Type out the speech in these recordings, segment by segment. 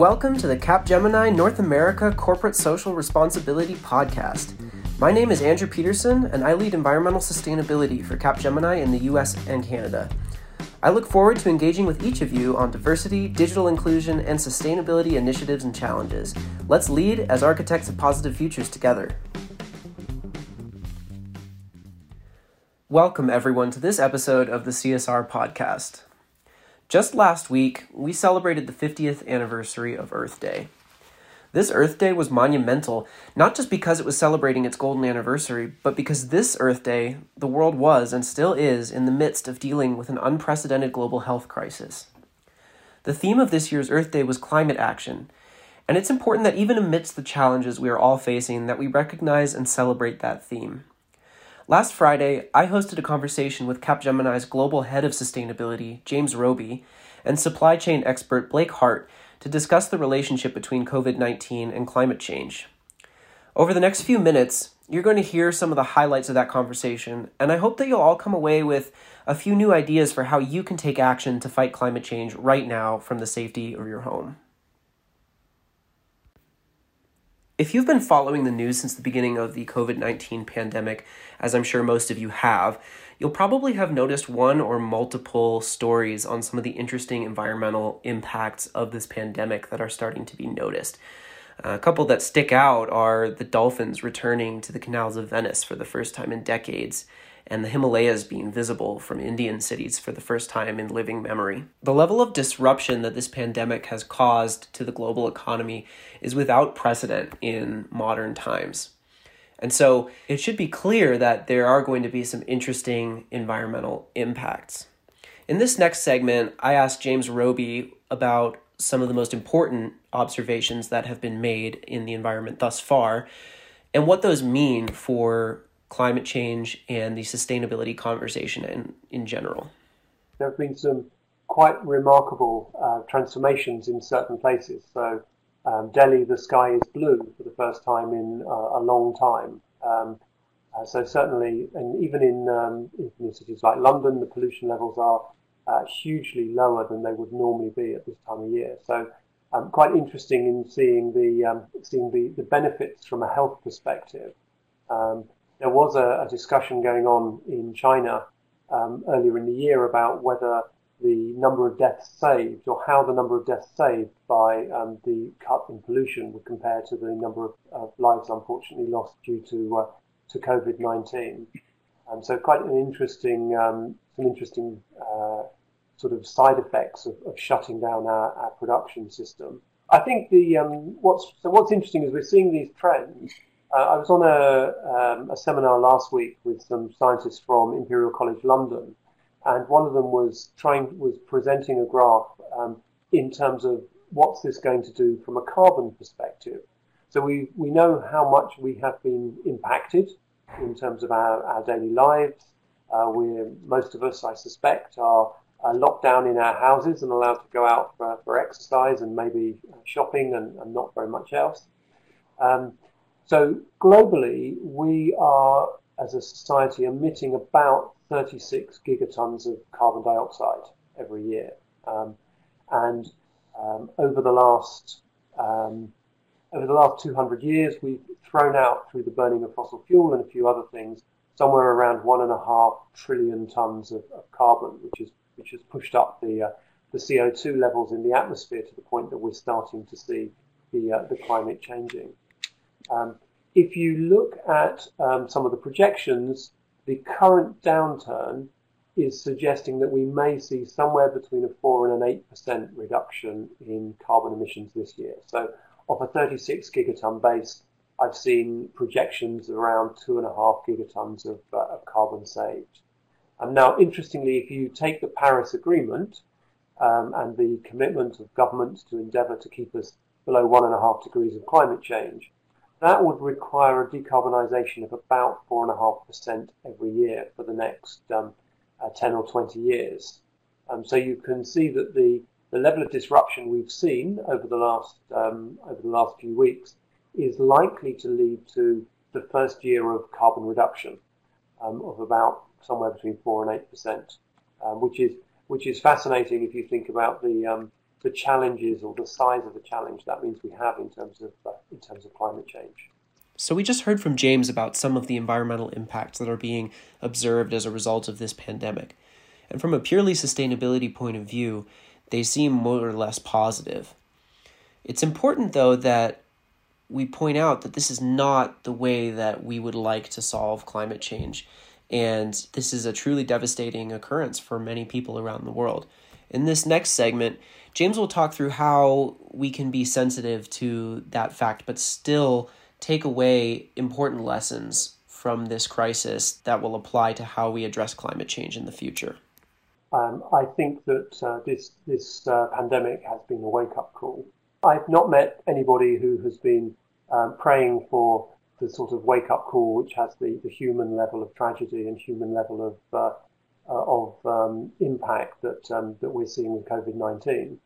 Welcome to the Capgemini North America Corporate Social Responsibility Podcast. My name is Andrew Peterson, and I lead environmental sustainability for Capgemini in the US and Canada. I look forward to engaging with each of you on diversity, digital inclusion, and sustainability initiatives and challenges. Let's lead as architects of positive futures together. Welcome, everyone, to this episode of the CSR podcast. Just last week, we celebrated the 50th anniversary of Earth Day. This Earth Day was monumental, not just because it was celebrating its golden anniversary, but because this Earth Day, the world was and still is in the midst of dealing with an unprecedented global health crisis. The theme of this year's Earth Day was climate action, and it's important that even amidst the challenges we are all facing that we recognize and celebrate that theme. Last Friday, I hosted a conversation with Capgemini's global head of sustainability, James Robey, and supply chain expert Blake Hart to discuss the relationship between COVID 19 and climate change. Over the next few minutes, you're going to hear some of the highlights of that conversation, and I hope that you'll all come away with a few new ideas for how you can take action to fight climate change right now from the safety of your home. If you've been following the news since the beginning of the COVID 19 pandemic, as I'm sure most of you have, you'll probably have noticed one or multiple stories on some of the interesting environmental impacts of this pandemic that are starting to be noticed. A couple that stick out are the dolphins returning to the canals of Venice for the first time in decades, and the Himalayas being visible from Indian cities for the first time in living memory. The level of disruption that this pandemic has caused to the global economy is without precedent in modern times. And so it should be clear that there are going to be some interesting environmental impacts. In this next segment, I asked James Robey about some of the most important observations that have been made in the environment thus far and what those mean for climate change and the sustainability conversation in, in general. There have been some quite remarkable uh, transformations in certain places. So um, Delhi, the sky is blue for the first time in uh, a long time. Um, uh, so certainly, and even in, um, in, cities like London, the pollution levels are uh, hugely lower than they would normally be at this time of year. So um, quite interesting in seeing the um, seeing the, the benefits from a health perspective. Um, there was a, a, discussion going on in China earlier in the year about whether the number of deaths saved or how the number of deaths saved by um, the cut in pollution would compare to the number of, of lives unfortunately lost due to uh, to COVID-19. Um, so quite an interesting, um, some interesting uh, sort of side effects of, of shutting down our, our, production system. I think the um, what's so what's interesting is we're seeing these trends. Uh, I was on a, um, a seminar last week with some scientists from Imperial College London, and one of them was trying was presenting a graph um, in terms of what's this going to do from a carbon perspective. So we, we know how much we have been impacted in terms of our, our daily lives. Uh, we're, most of us, I suspect, are uh, locked down in our houses and allowed to go out for, for exercise and maybe shopping and, and not very much else. Um, so globally, we are, as a society, emitting about 36 gigatons of carbon dioxide every year. Um, and um, over the last um, over the last 200 years, we've thrown out through the burning of fossil fuel and a few other things somewhere around one and a half trillion tons of, of carbon, which is which has pushed up the uh, the CO2 levels in the atmosphere to the point that we're starting to see the uh, the climate changing. Um, if you look at um, some of the projections, the current downturn is suggesting that we may see somewhere between a 4 and an 8% reduction in carbon emissions this year. So, off a 36 gigaton base, I've seen projections around 2.5 gigatons of, uh, of carbon saved. And now, interestingly, if you take the Paris Agreement um, and the commitment of governments to endeavour to keep us below 1.5 degrees of climate change, that would require a decarbonisation of about 4.5% every year for the next um, uh, 10 or 20 years. Um, so you can see that the, the level of disruption we've seen over the last um, over the last few weeks is likely to lead to the first year of carbon reduction um, of about somewhere between four and eight percent, um, which is which is fascinating if you think about the um, the challenges or the size of the challenge that means we have in terms of uh, terms of climate change. So we just heard from James about some of the environmental impacts that are being observed as a result of this pandemic. And from a purely sustainability point of view, they seem more or less positive. It's important though that we point out that this is not the way that we would like to solve climate change. And this is a truly devastating occurrence for many people around the world. In this next segment, James will talk through how we can be sensitive to that fact, but still take away important lessons from this crisis that will apply to how we address climate change in the future. Um, I think that uh, this this uh, pandemic has been a wake up call. I've not met anybody who has been um, praying for the sort of wake up call, which has the, the human level of tragedy and human level of uh, of um, impact that um, that we're seeing with COVID nineteen.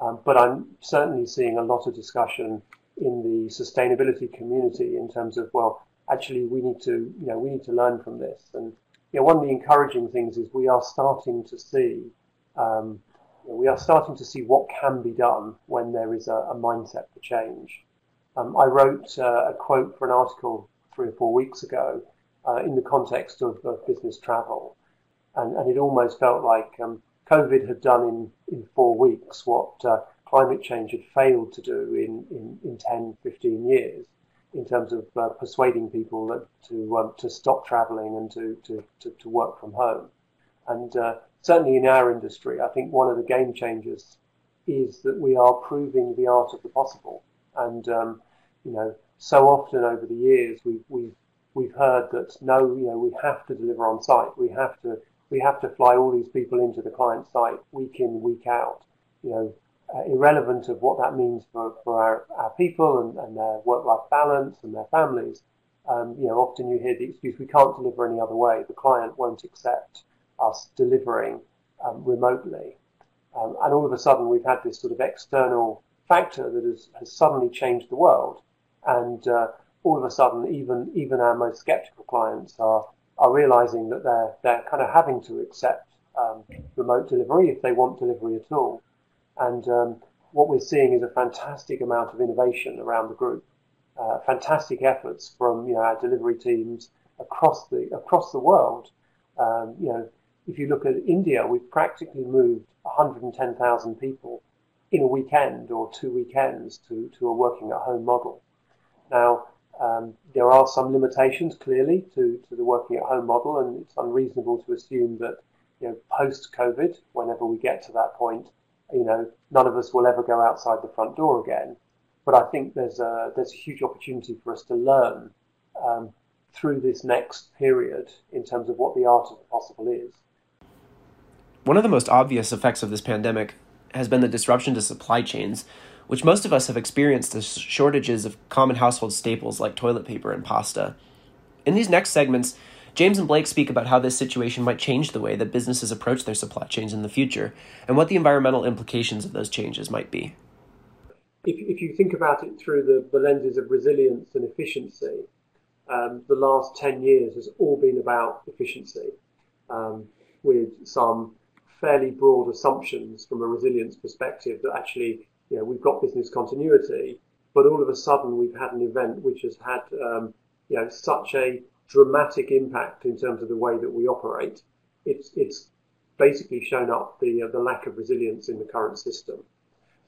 Um, but I'm certainly seeing a lot of discussion in the sustainability community in terms of well, actually we need to you know we need to learn from this. And you know, one of the encouraging things is we are starting to see um, we are starting to see what can be done when there is a, a mindset for change. Um, I wrote uh, a quote for an article three or four weeks ago uh, in the context of, of business travel, and, and, it almost felt like um, COVID had done in, in four weeks what uh, climate change had failed to do in, in, in 10, 15 years in terms of uh, persuading people that, to um, to stop travelling and to, to, to, to, work from home. And uh, certainly in our industry, I think one of the game changers is that we are proving the art of the possible. And um, you know, so often over the years we've we've we've heard that no, you know, we have to deliver on site. We have to we have to fly all these people into the client site week in week out. You know, uh, irrelevant of what that means for, for our, our people and, and their work life balance and their families. Um, you know, often you hear the excuse we can't deliver any other way. The client won't accept us delivering um, remotely. Um, and all of a sudden, we've had this sort of external factor that has, has suddenly changed the world. And uh, all of a sudden, even even our most skeptical clients are are realizing that they're they're kind of having to accept um, remote delivery if they want delivery at all. And um, what we're seeing is a fantastic amount of innovation around the group, uh, fantastic efforts from you know our delivery teams across the across the world. Um, you know, if you look at India, we've practically moved 110,000 people in a weekend or two weekends to, to a working at home model. Now, um, there are some limitations clearly to, to the working at home model, and it's unreasonable to assume that you know post COVID, whenever we get to that point, you know none of us will ever go outside the front door again. But I think there's a there's a huge opportunity for us to learn um, through this next period in terms of what the art of the possible is. One of the most obvious effects of this pandemic has been the disruption to supply chains, which most of us have experienced as shortages of common household staples like toilet paper and pasta. In these next segments, James and Blake speak about how this situation might change the way that businesses approach their supply chains in the future and what the environmental implications of those changes might be. If, if you think about it through the, the lenses of resilience and efficiency, um, the last 10 years has all been about efficiency, um, with some fairly broad assumptions from a resilience perspective that actually, you know, we've got business continuity, but all of a sudden we've had an event which has had, um, you know, such a dramatic impact in terms of the way that we operate. It's it's basically shown up the uh, the lack of resilience in the current system.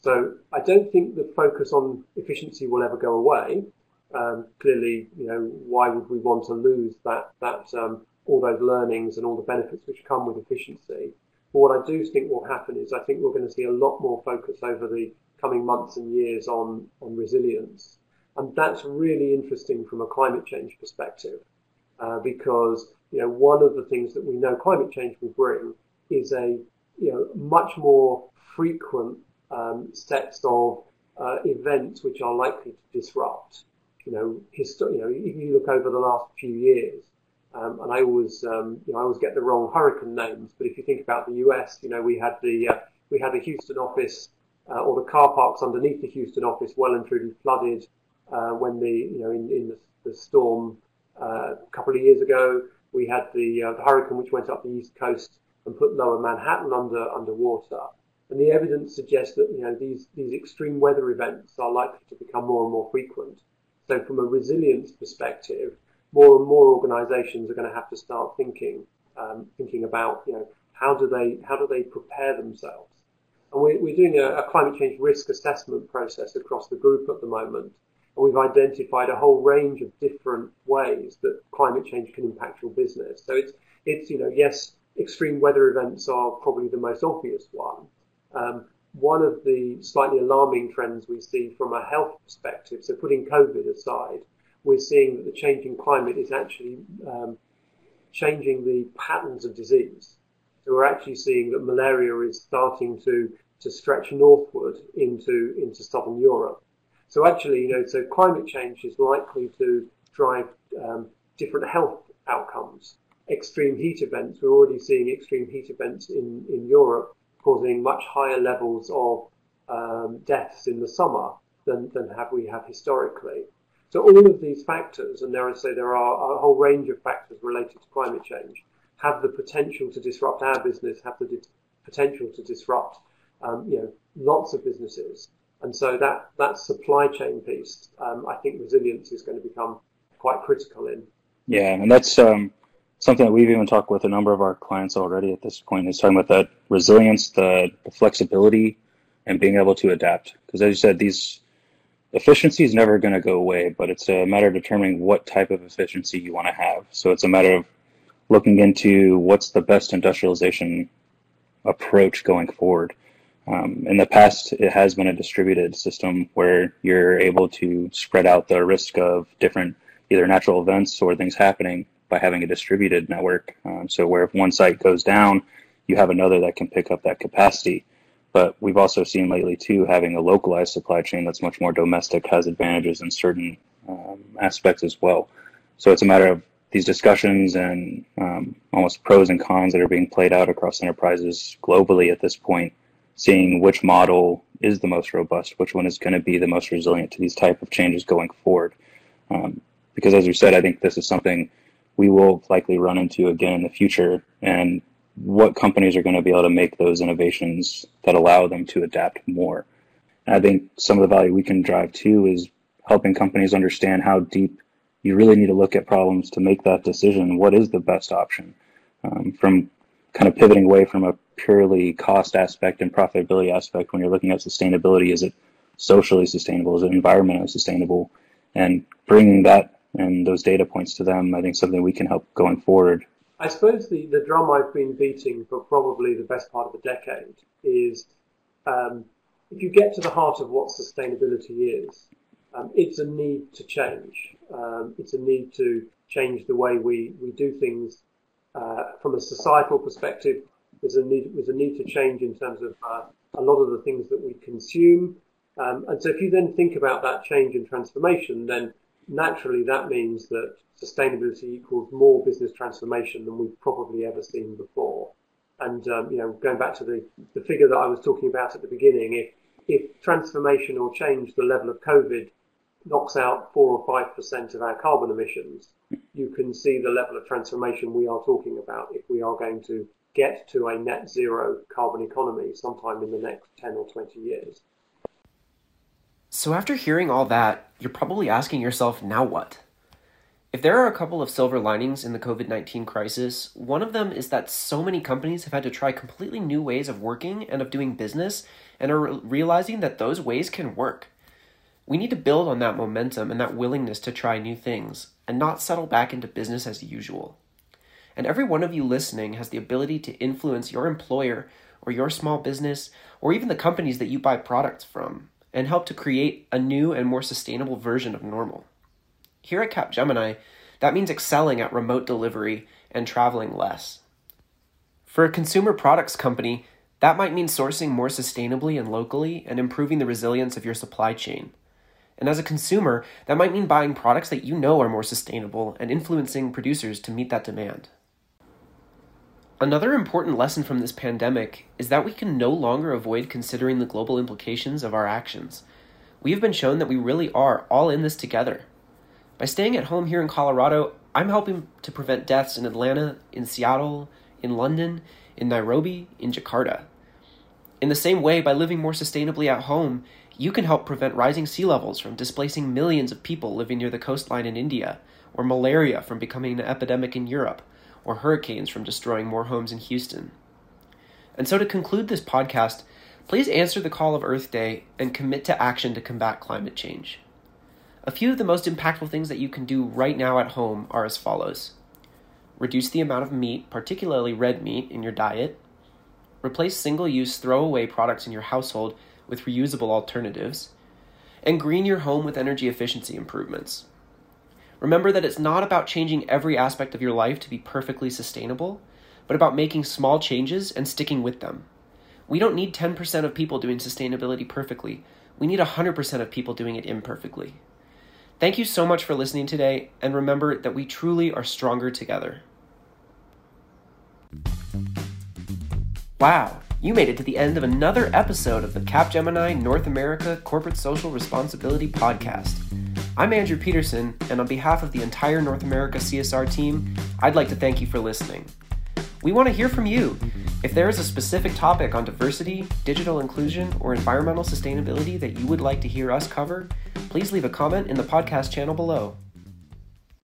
So I don't think the focus on efficiency will ever go away. Um, clearly, you know, why would we want to lose that that um, all those learnings and all the benefits which come with efficiency? But what I do think will happen is I think we're going to see a lot more focus over the coming months and years on, on resilience. And that's really interesting from a climate change perspective, uh, because you know one of the things that we know climate change will bring is a you know much more frequent um, sets of uh, events which are likely to disrupt. You know, histo- you know, if you look over the last few years, um, and I always, um, you know, I always get the wrong hurricane names. But if you think about the US, you know, we had the uh, we had the Houston office uh, or the car parks underneath the Houston office well and truly flooded uh, when the you know in, in the, the storm uh, a couple of years ago. We had the, uh, the hurricane which went up the east coast and put lower Manhattan under underwater. And the evidence suggests that you know these these extreme weather events are likely to become more and more frequent. So from a resilience perspective, more and more organisations are going to have to start thinking um, thinking about you know how do they how do they prepare themselves. We're doing a, a climate change risk assessment process across the group at the moment. And we've identified a whole range of different ways that climate change can impact your business. So it's, it's, you know, yes, extreme weather events are probably the most obvious one. Um, one of the slightly alarming trends we see from a health perspective, so putting COVID aside, we're seeing that the changing climate is actually um, changing the patterns of disease. So we're actually seeing that malaria is starting to, to stretch northward into, into southern Europe. So actually, you know, so climate change is likely to drive um, different health outcomes. Extreme heat events, we're already seeing extreme heat events in, in Europe causing much higher levels of um, deaths in the summer than, than have we have historically. So all of these factors, and there I say there are a whole range of factors related to climate change, have the potential to disrupt our business, have the di- potential to disrupt, um, you know, lots of businesses. And so that, that supply chain piece, um, I think resilience is going to become quite critical in. Yeah, and that's um, something that we've even talked with a number of our clients already at this point is talking about that resilience, the, the flexibility, and being able to adapt. Because as you said, these efficiency is never going to go away, but it's a matter of determining what type of efficiency you want to have. So it's a matter of looking into what's the best industrialization approach going forward. Um, in the past, it has been a distributed system where you're able to spread out the risk of different either natural events or things happening by having a distributed network. Um, so where if one site goes down, you have another that can pick up that capacity. But we've also seen lately too having a localized supply chain that's much more domestic has advantages in certain um, aspects as well. So it's a matter of these discussions and um, almost pros and cons that are being played out across enterprises globally at this point, seeing which model is the most robust, which one is going to be the most resilient to these type of changes going forward. Um, because as you said, I think this is something we will likely run into again in the future, and what companies are going to be able to make those innovations that allow them to adapt more. And I think some of the value we can drive too is helping companies understand how deep you really need to look at problems to make that decision. What is the best option? Um, from kind of pivoting away from a purely cost aspect and profitability aspect when you're looking at sustainability, is it socially sustainable? Is it environmentally sustainable? And bringing that and those data points to them, I think something we can help going forward. I suppose the, the drum I've been beating for probably the best part of a decade is um, if you get to the heart of what sustainability is, um, it's a need to change. Um, it's a need to change the way we, we do things uh, from a societal perspective. There's a need there's a need to change in terms of uh, a lot of the things that we consume. Um, and so if you then think about that change and transformation, then naturally that means that sustainability equals more business transformation than we've probably ever seen before. And um, you know, going back to the, the figure that I was talking about at the beginning, if if transformation or change the level of COVID knocks out four or five percent of our carbon emissions, you can see the level of transformation we are talking about if we are going to get to a net zero carbon economy sometime in the next 10 or 20 years. So, after hearing all that, you're probably asking yourself, now what? If there are a couple of silver linings in the COVID 19 crisis, one of them is that so many companies have had to try completely new ways of working and of doing business and are realizing that those ways can work. We need to build on that momentum and that willingness to try new things and not settle back into business as usual. And every one of you listening has the ability to influence your employer or your small business or even the companies that you buy products from and help to create a new and more sustainable version of normal. Here at Capgemini, that means excelling at remote delivery and traveling less. For a consumer products company, that might mean sourcing more sustainably and locally and improving the resilience of your supply chain. And as a consumer, that might mean buying products that you know are more sustainable and influencing producers to meet that demand. Another important lesson from this pandemic is that we can no longer avoid considering the global implications of our actions. We have been shown that we really are all in this together. By staying at home here in Colorado, I'm helping to prevent deaths in Atlanta, in Seattle, in London, in Nairobi, in Jakarta. In the same way, by living more sustainably at home, you can help prevent rising sea levels from displacing millions of people living near the coastline in India, or malaria from becoming an epidemic in Europe, or hurricanes from destroying more homes in Houston. And so, to conclude this podcast, please answer the call of Earth Day and commit to action to combat climate change. A few of the most impactful things that you can do right now at home are as follows reduce the amount of meat, particularly red meat, in your diet, replace single use throwaway products in your household with reusable alternatives, and green your home with energy efficiency improvements. Remember that it's not about changing every aspect of your life to be perfectly sustainable, but about making small changes and sticking with them. We don't need 10% of people doing sustainability perfectly. We need 100% of people doing it imperfectly. Thank you so much for listening today, and remember that we truly are stronger together. Wow, you made it to the end of another episode of the Capgemini North America Corporate Social Responsibility Podcast. I'm Andrew Peterson, and on behalf of the entire North America CSR team, I'd like to thank you for listening. We want to hear from you. If there is a specific topic on diversity, digital inclusion, or environmental sustainability that you would like to hear us cover, please leave a comment in the podcast channel below.